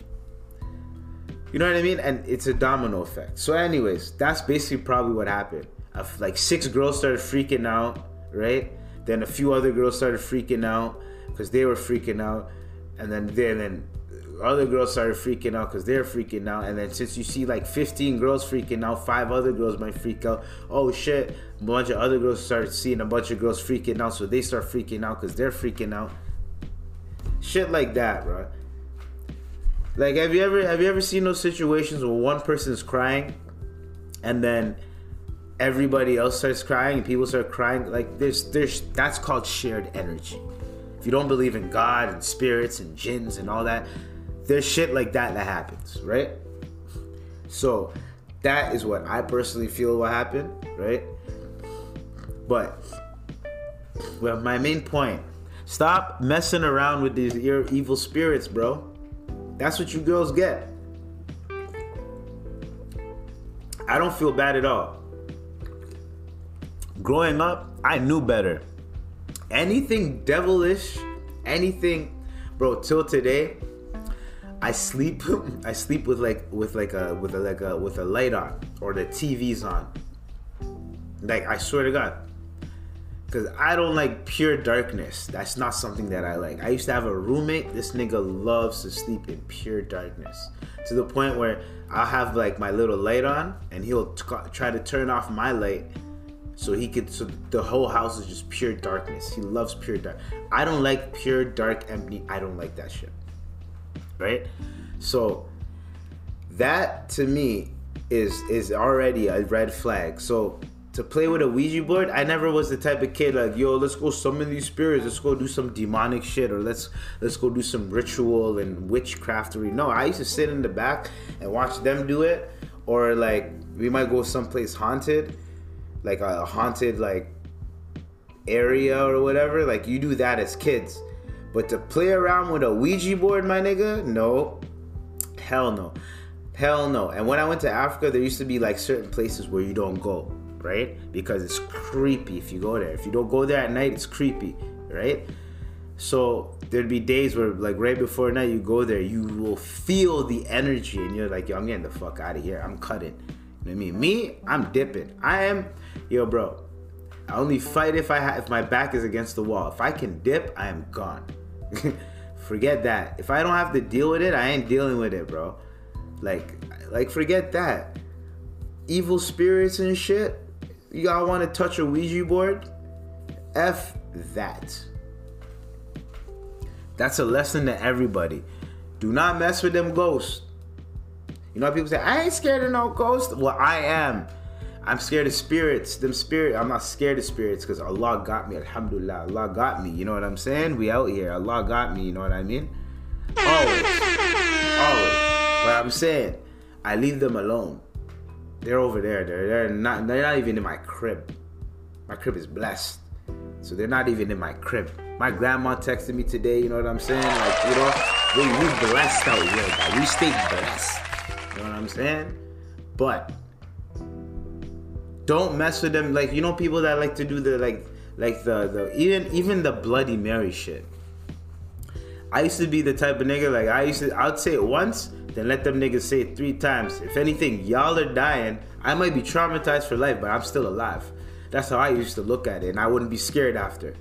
you know what I mean? And it's a domino effect. So, anyways, that's basically probably what happened. Like six girls started freaking out, right? Then a few other girls started freaking out because they were freaking out, and then then, then other girls started freaking out because they're freaking out. And then since you see like 15 girls freaking out, five other girls might freak out. Oh shit! A bunch of other girls start seeing a bunch of girls freaking out, so they start freaking out because they're freaking out. Shit like that, bro. Like, have you ever have you ever seen those situations where one person is crying, and then everybody else starts crying and people start crying? Like, there's there's that's called shared energy. If you don't believe in God and spirits and jinns and all that, there's shit like that that happens, right? So that is what I personally feel will happen, right? But well, my main point: stop messing around with these evil spirits, bro that's what you girls get. I don't feel bad at all. Growing up, I knew better. Anything devilish, anything, bro, till today, I sleep I sleep with like with like a with a like a with a light on or the TV's on. Like I swear to God. Cause I don't like pure darkness. That's not something that I like. I used to have a roommate. This nigga loves to sleep in pure darkness to the point where I'll have like my little light on, and he'll t- try to turn off my light so he could. So the whole house is just pure darkness. He loves pure dark. I don't like pure dark empty. I don't like that shit. Right. So that to me is is already a red flag. So to play with a Ouija board, I never was the type of kid like, yo, let's go summon these spirits, let's go do some demonic shit, or let's let's go do some ritual and witchcraftery. No, I used to sit in the back and watch them do it, or like we might go someplace haunted, like a haunted like area or whatever. Like you do that as kids, but to play around with a Ouija board, my nigga, no, hell no. Hell no. And when I went to Africa, there used to be like certain places where you don't go right? Because it's creepy if you go there. If you don't go there at night, it's creepy, right? So there'd be days where, like, right before night, you go there, you will feel the energy, and you're like, yo, I'm getting the fuck out of here. I'm cutting. You know I mean? Me, I'm dipping. I am, yo, bro. I only fight if I ha- if my back is against the wall. If I can dip, I am gone. forget that. If I don't have to deal with it, I ain't dealing with it, bro. Like, like forget that. Evil spirits and shit y'all want to touch a Ouija board? F that. That's a lesson to everybody. Do not mess with them ghosts. You know, people say, I ain't scared of no ghost. Well, I am. I'm scared of spirits. Them spirit. I'm not scared of spirits because Allah got me. Alhamdulillah. Allah got me. You know what I'm saying? We out here. Allah got me. You know what I mean? Always. Always. But I'm saying, I leave them alone. They're over there. They're, they're not. They're not even in my crib. My crib is blessed, so they're not even in my crib. My grandma texted me today. You know what I'm saying? Like you know, we we blessed out here. We stay blessed. You know what I'm saying? But don't mess with them. Like you know, people that like to do the like like the the even even the Bloody Mary shit. I used to be the type of nigga like I used to. I'd say it once then let them niggas say it three times. If anything, y'all are dying. I might be traumatized for life, but I'm still alive. That's how I used to look at it, and I wouldn't be scared after.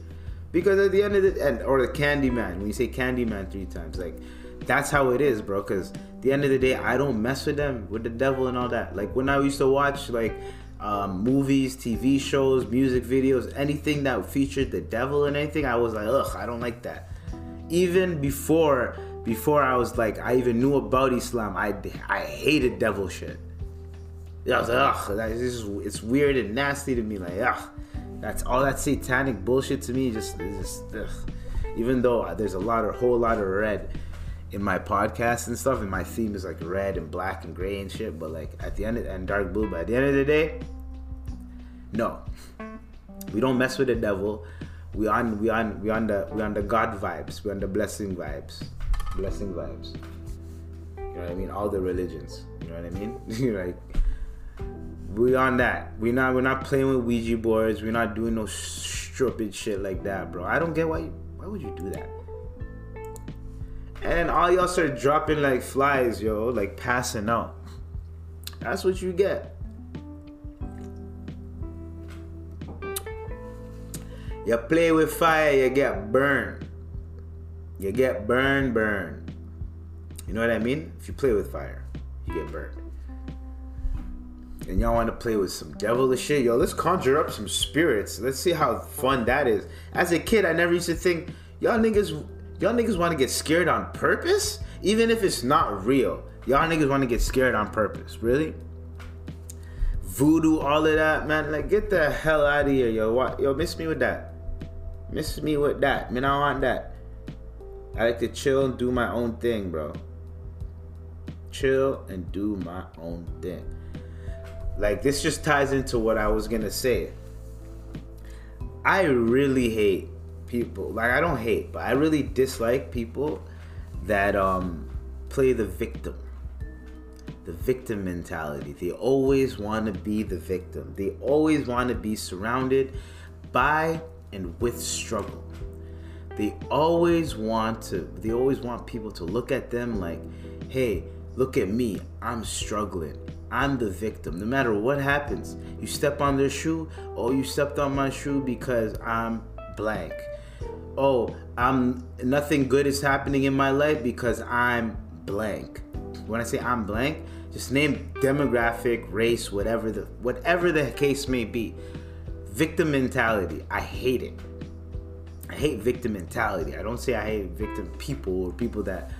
Because at the end of the end, or the Candyman, when you say Candyman three times, like that's how it is, bro. Because the end of the day, I don't mess with them, with the devil and all that. Like when I used to watch like um, movies, TV shows, music videos, anything that featured the devil and anything, I was like, ugh, I don't like that. Even before before I was like, I even knew about Islam, I, I hated devil shit. I was like, ugh, that is, it's weird and nasty to me. Like, ugh, that's all that satanic bullshit to me. Just, just ugh. even though uh, there's a lot, a whole lot of red in my podcast and stuff, and my theme is like red and black and gray and shit. But like at the end of, and dark blue. But at the end of the day, no, we don't mess with the devil. We on, we on, we on the, we on the God vibes. We on the blessing vibes blessing vibes. You know what I mean? All the religions. You know what I mean? like we on that. We not we're not playing with Ouija boards. We're not doing no stupid shit like that, bro. I don't get why. You, why would you do that? And all y'all start dropping like flies, yo, like passing out. That's what you get. You play with fire, you get burned you get burned, burned. You know what I mean? If you play with fire, you get burned. And y'all want to play with some devilish shit, yo, let's conjure up some spirits. Let's see how fun that is. As a kid, I never used to think, y'all niggas, y'all niggas want to get scared on purpose? Even if it's not real. Y'all niggas want to get scared on purpose. Really? Voodoo, all of that, man. Like, get the hell out of here, yo. What, yo, miss me with that. Miss me with that. Man, I want that. I like to chill and do my own thing, bro. Chill and do my own thing. Like this just ties into what I was gonna say. I really hate people. Like I don't hate, but I really dislike people that um play the victim. The victim mentality. They always want to be the victim. They always want to be surrounded by and with struggle they always want to they always want people to look at them like hey look at me i'm struggling i'm the victim. No matter what happens you step on their shoe oh you stepped on my shoe because i'm blank oh i'm nothing good is happening in my life because i'm blank. When i say i'm blank just name demographic race whatever the whatever the case may be. Victim mentality i hate it I hate victim mentality. I don't say I hate victim people or people that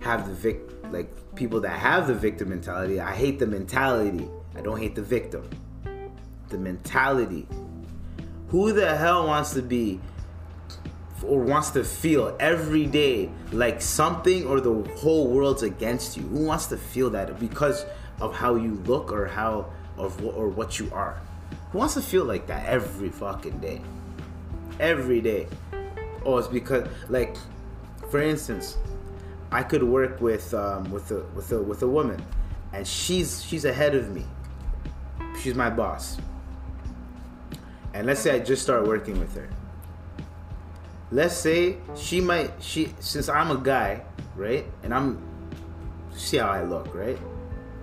have the vic like people that have the victim mentality. I hate the mentality. I don't hate the victim. the mentality. Who the hell wants to be or wants to feel every day like something or the whole world's against you? Who wants to feel that because of how you look or how of or what you are? Who wants to feel like that every fucking day? Every day. Oh, it's because like for instance, I could work with um, with a with a with a woman, and she's she's ahead of me. She's my boss. And let's say I just start working with her. Let's say she might she since I'm a guy, right? And I'm see how I look, right?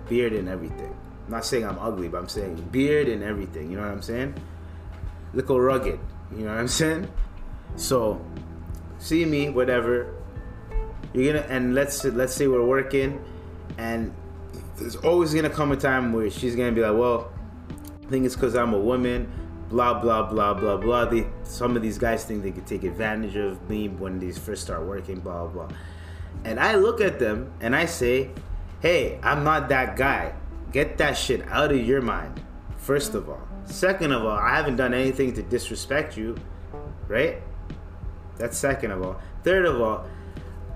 Beard and everything. I'm not saying I'm ugly, but I'm saying beard and everything. You know what I'm saying? Little rugged. You know what I'm saying? So, see me, whatever. You're gonna and let's let's say we're working, and there's always gonna come a time where she's gonna be like, well, I think it's because I'm a woman. Blah blah blah blah blah. They some of these guys think they could take advantage of me when they first start working. Blah blah. And I look at them and I say, hey, I'm not that guy. Get that shit out of your mind. First of all. Second of all, I haven't done anything to disrespect you, right? That's second of all. Third of all,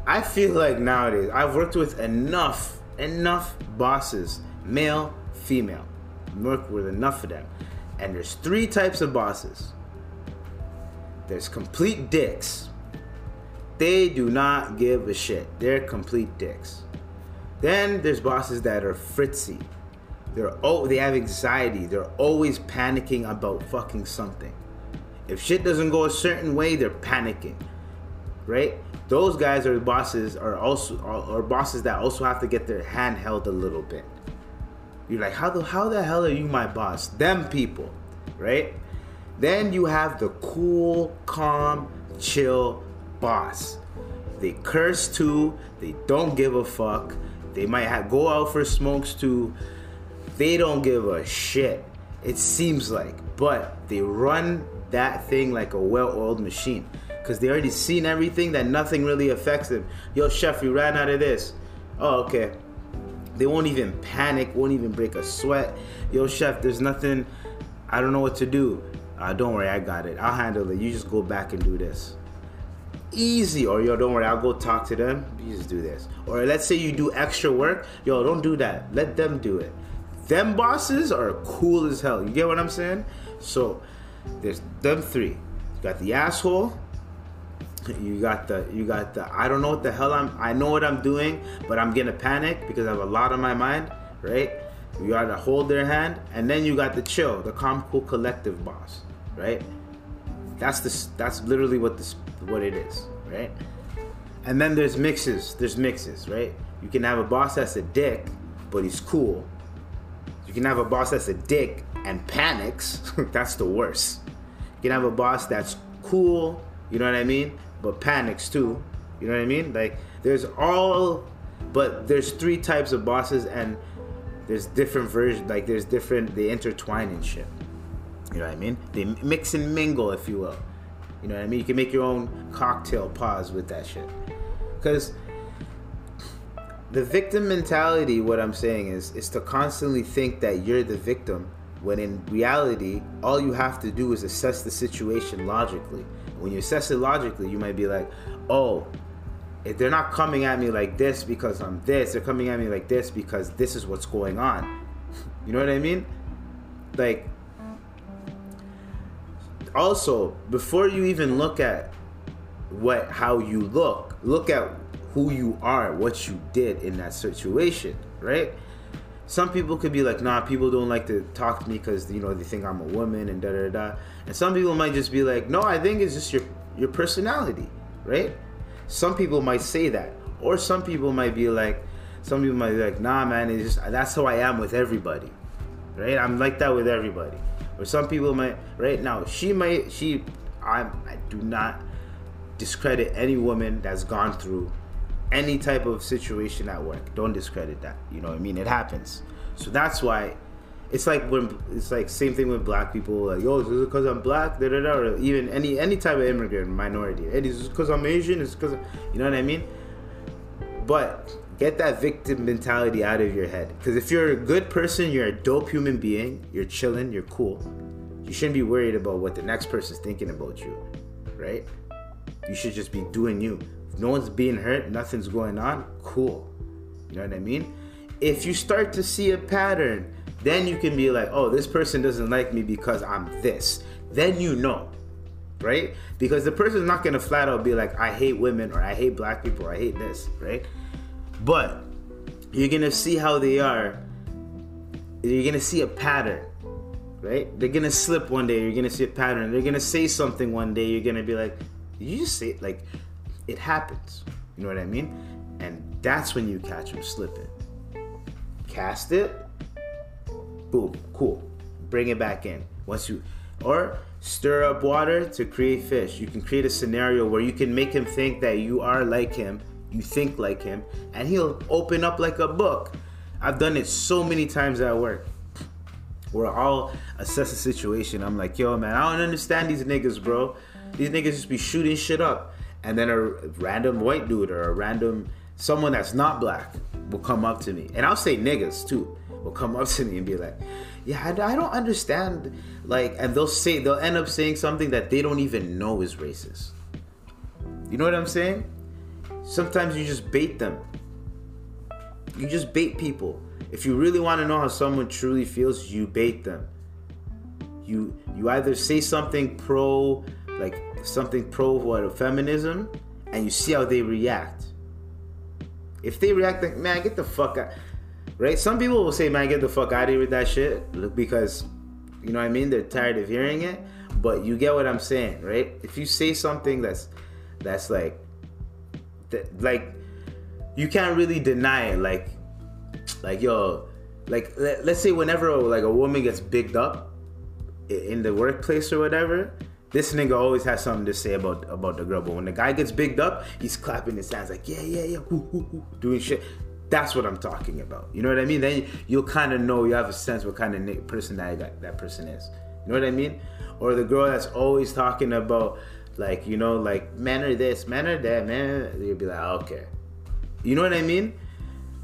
I feel like nowadays I've worked with enough, enough bosses, male, female. Worked with enough of them. And there's three types of bosses. There's complete dicks. They do not give a shit. They're complete dicks. Then there's bosses that are fritzy. They're oh they have anxiety. They're always panicking about fucking something. If shit doesn't go a certain way, they're panicking. Right? Those guys are bosses are also are, bosses that also have to get their hand held a little bit. You're like, how the how the hell are you my boss? Them people, right? Then you have the cool, calm, chill boss. They curse too. They don't give a fuck. They might have, go out for smokes too. They don't give a shit. It seems like, but they run that thing like a well-oiled machine because they already seen everything that nothing really affects them. Yo, chef, we ran out of this. Oh, okay. They won't even panic, won't even break a sweat. Yo, chef, there's nothing. I don't know what to do. Uh, don't worry, I got it. I'll handle it. You just go back and do this. Easy. Or yo, don't worry, I'll go talk to them. You just do this. Or let's say you do extra work. Yo, don't do that. Let them do it. Them bosses are cool as hell. You get what I'm saying? So there's them three. You got the asshole. You got the you got the I don't know what the hell I'm I know what I'm doing, but I'm gonna panic because I have a lot on my mind, right? You gotta hold their hand, and then you got the chill, the calm, cool, collective boss, right? That's this. that's literally what this what it is, right? And then there's mixes. There's mixes, right? You can have a boss that's a dick, but he's cool. You can have a boss that's a dick and panics. that's the worst. You can have a boss that's cool, you know what I mean? But panics too. You know what I mean? Like there's all but there's three types of bosses and there's different versions like there's different they intertwine and shit. You know what I mean? They mix and mingle if you will. You know what I mean? You can make your own cocktail pause with that shit. Cuz the victim mentality what I'm saying is is to constantly think that you're the victim when in reality all you have to do is assess the situation logically. When you assess it logically you might be like oh if they're not coming at me like this because i'm this they're coming at me like this because this is what's going on. You know what i mean? Like also before you even look at what how you look look at who you are what you did in that situation right some people could be like, nah, people don't like to talk to me because you know they think I'm a woman and da da da. And some people might just be like, no, I think it's just your your personality, right? Some people might say that, or some people might be like, some people might be like, nah, man, it's just that's how I am with everybody, right? I'm like that with everybody. Or some people might, right now, she might, she, I, I do not discredit any woman that's gone through any type of situation at work. Don't discredit that. You know what I mean? It happens. So that's why it's like when it's like same thing with black people. Like, yo, is because I'm black? Da, da, da, or even any any type of immigrant minority. It is because I'm Asian. It's because you know what I mean. But get that victim mentality out of your head. Because if you're a good person, you're a dope human being. You're chilling. You're cool. You shouldn't be worried about what the next person's thinking about you, right? You should just be doing you. No one's being hurt, nothing's going on, cool. You know what I mean? If you start to see a pattern, then you can be like, oh, this person doesn't like me because I'm this. Then you know, right? Because the person's not gonna flat out be like, I hate women or I hate black people or I hate this, right? But you're gonna see how they are. You're gonna see a pattern, right? They're gonna slip one day. You're gonna see a pattern. They're gonna say something one day. You're gonna be like, you just say like it happens. You know what I mean? And that's when you catch them slipping. Cast it. Boom. Cool. Bring it back in. Once you or stir up water to create fish. You can create a scenario where you can make him think that you are like him, you think like him, and he'll open up like a book. I've done it so many times at work. Where I'll assess a situation. I'm like, yo, man, I don't understand these niggas, bro. These niggas just be shooting shit up. And then a random white dude or a random someone that's not black will come up to me. And I'll say niggas too, will come up to me and be like, yeah, I, don't understand. Like, and they'll say, they'll end up saying something that they don't even know is racist. You know what I'm saying? Sometimes you just bait them. You just bait people. If you really want to know how someone truly feels, you bait them. You you either say something pro like something pro what feminism and you see how they react. If they react like, man, get the fuck out right? Some people will say, man, get the fuck out of here with that shit because, you know what I mean? They're tired of hearing it. But you get what I'm saying, right? If you say something that's, that's like, that, like, you can't really deny it. Like, like, yo, like, let, let's say whenever like a woman gets bigged up in the workplace or whatever, this nigga always has something to say about about the girl. But when the guy gets bigged up, he's clapping his hands like, yeah, yeah, yeah, whoo, whoo, whoo, doing shit. That's what I'm talking about. You know what I mean? Then you'll kind of know, you have a sense what kind of person that, that person is. You know what I mean? Or the girl that's always talking about, like, you know, like, men are this, men are that, man. You'll be like, okay. You know what I mean?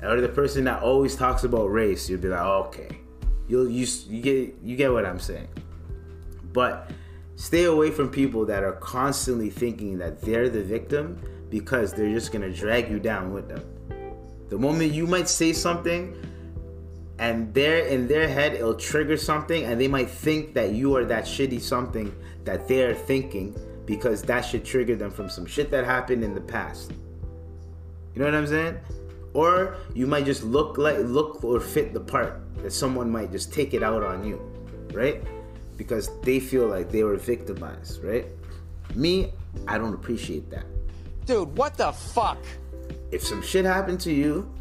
Or the person that always talks about race, you'll be like, okay. You'll you, you get you get what I'm saying. But stay away from people that are constantly thinking that they're the victim because they're just gonna drag you down with them. The moment you might say something and they're in their head it'll trigger something and they might think that you are that shitty something that they're thinking because that should trigger them from some shit that happened in the past. You know what I'm saying? Or you might just look like look or fit the part that someone might just take it out on you, right? Because they feel like they were victimized, right? Me, I don't appreciate that. Dude, what the fuck? if some shit happened to you,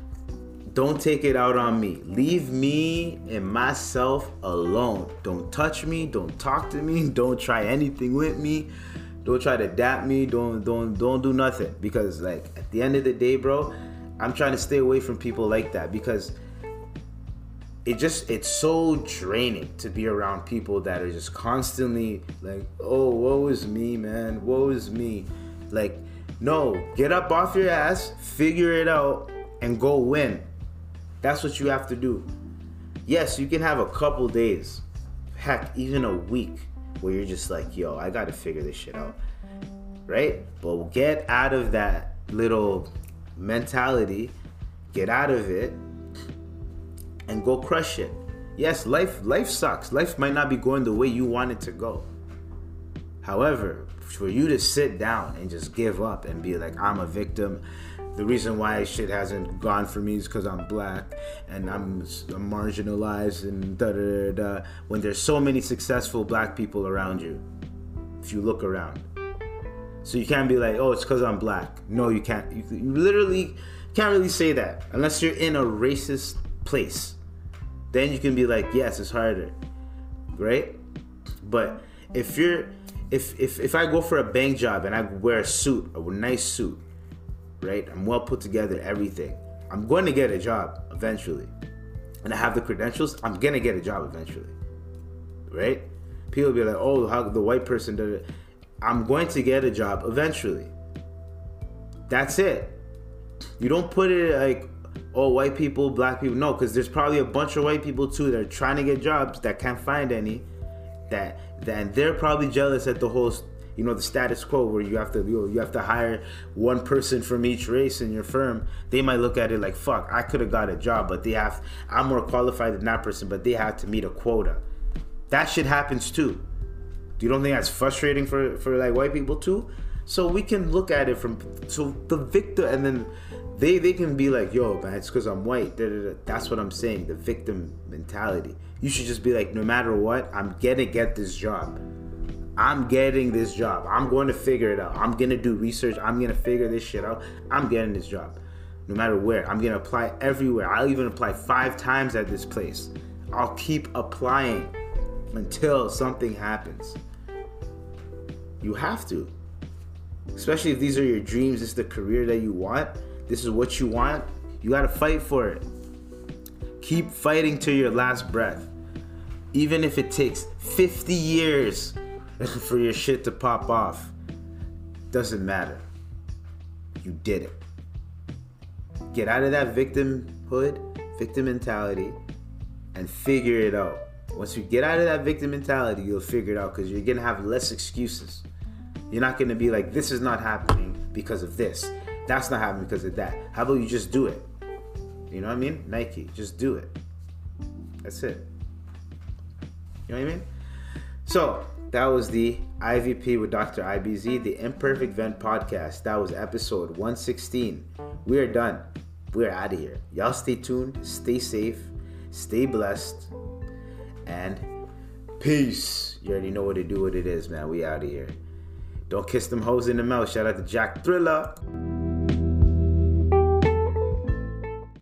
don't take it out on me. Leave me and myself alone. Don't touch me. Don't talk to me. Don't try anything with me. Don't try to dap me. Don't don't don't do nothing because like at the end of the day, bro, I'm trying to stay away from people like that because it just it's so draining to be around people that are just constantly like, "Oh, woe is me, man. Woe is me." Like no, get up off your ass, figure it out, and go win. That's what you have to do. Yes, you can have a couple days, heck, even a week, where you're just like, yo, I gotta figure this shit out. Right? But get out of that little mentality, get out of it, and go crush it. Yes, life life sucks. Life might not be going the way you want it to go. However, for you to sit down and just give up and be like, I'm a victim. The reason why shit hasn't gone for me is because I'm black and I'm, I'm marginalized and da da da da. When there's so many successful black people around you, if you look around. So you can't be like, oh, it's because I'm black. No, you can't. You, you literally can't really say that unless you're in a racist place. Then you can be like, yes, it's harder, right? But if you're if if if I go for a bank job and I wear a suit, a nice suit, right? I'm well put together, everything. I'm going to get a job eventually, and I have the credentials. I'm gonna get a job eventually, right? People be like, "Oh, how the white person did it." I'm going to get a job eventually. That's it. You don't put it like, "Oh, white people, black people." No, because there's probably a bunch of white people too that are trying to get jobs that can't find any that then they're probably jealous at the whole you know the status quo where you have to you, you have to hire one person from each race in your firm. They might look at it like fuck i could have got a job but they have i'm more qualified than that person but they have to meet a quota. That shit happens too. Do you don't think that's frustrating for for like white people too? So we can look at it from so the victim and then they they can be like yo man it's because i'm white da, da, da. that's what i'm saying the victim mentality you should just be like no matter what i'm gonna get this job I'm getting this job. I'm going to figure it out. I'm to do research. I'm to figure this shit out. I'm getting this job. No matter where. I'm to apply everywhere. I'll even apply five times at this place. I'll keep applying until something happens. You have to. Especially if these are your dreams, is the career that you want, this is what you want, you got to fight for it. Keep fighting to your last breath. Even if it takes 50 years for your shit to pop off. Doesn't matter. You did it. Get out of that victimhood, victim mentality, and figure it out. Once you get out of that victim mentality, you'll figure it out because you're gonna have less excuses. You're not gonna be like, this is not happening because of this. That's not happening because of that. How about you just do it? You know what I mean? Nike, just do it. That's it. You know what I mean? So, that was the IVP with Dr. IBZ, the Imperfect Vent podcast. That was episode 116. We are done. We're out of here. Y'all stay tuned, stay safe, stay blessed, and peace. You already know what to do, what it is, man. We out of here. Don't kiss them hoes in the mouth. Shout out to Jack Thriller.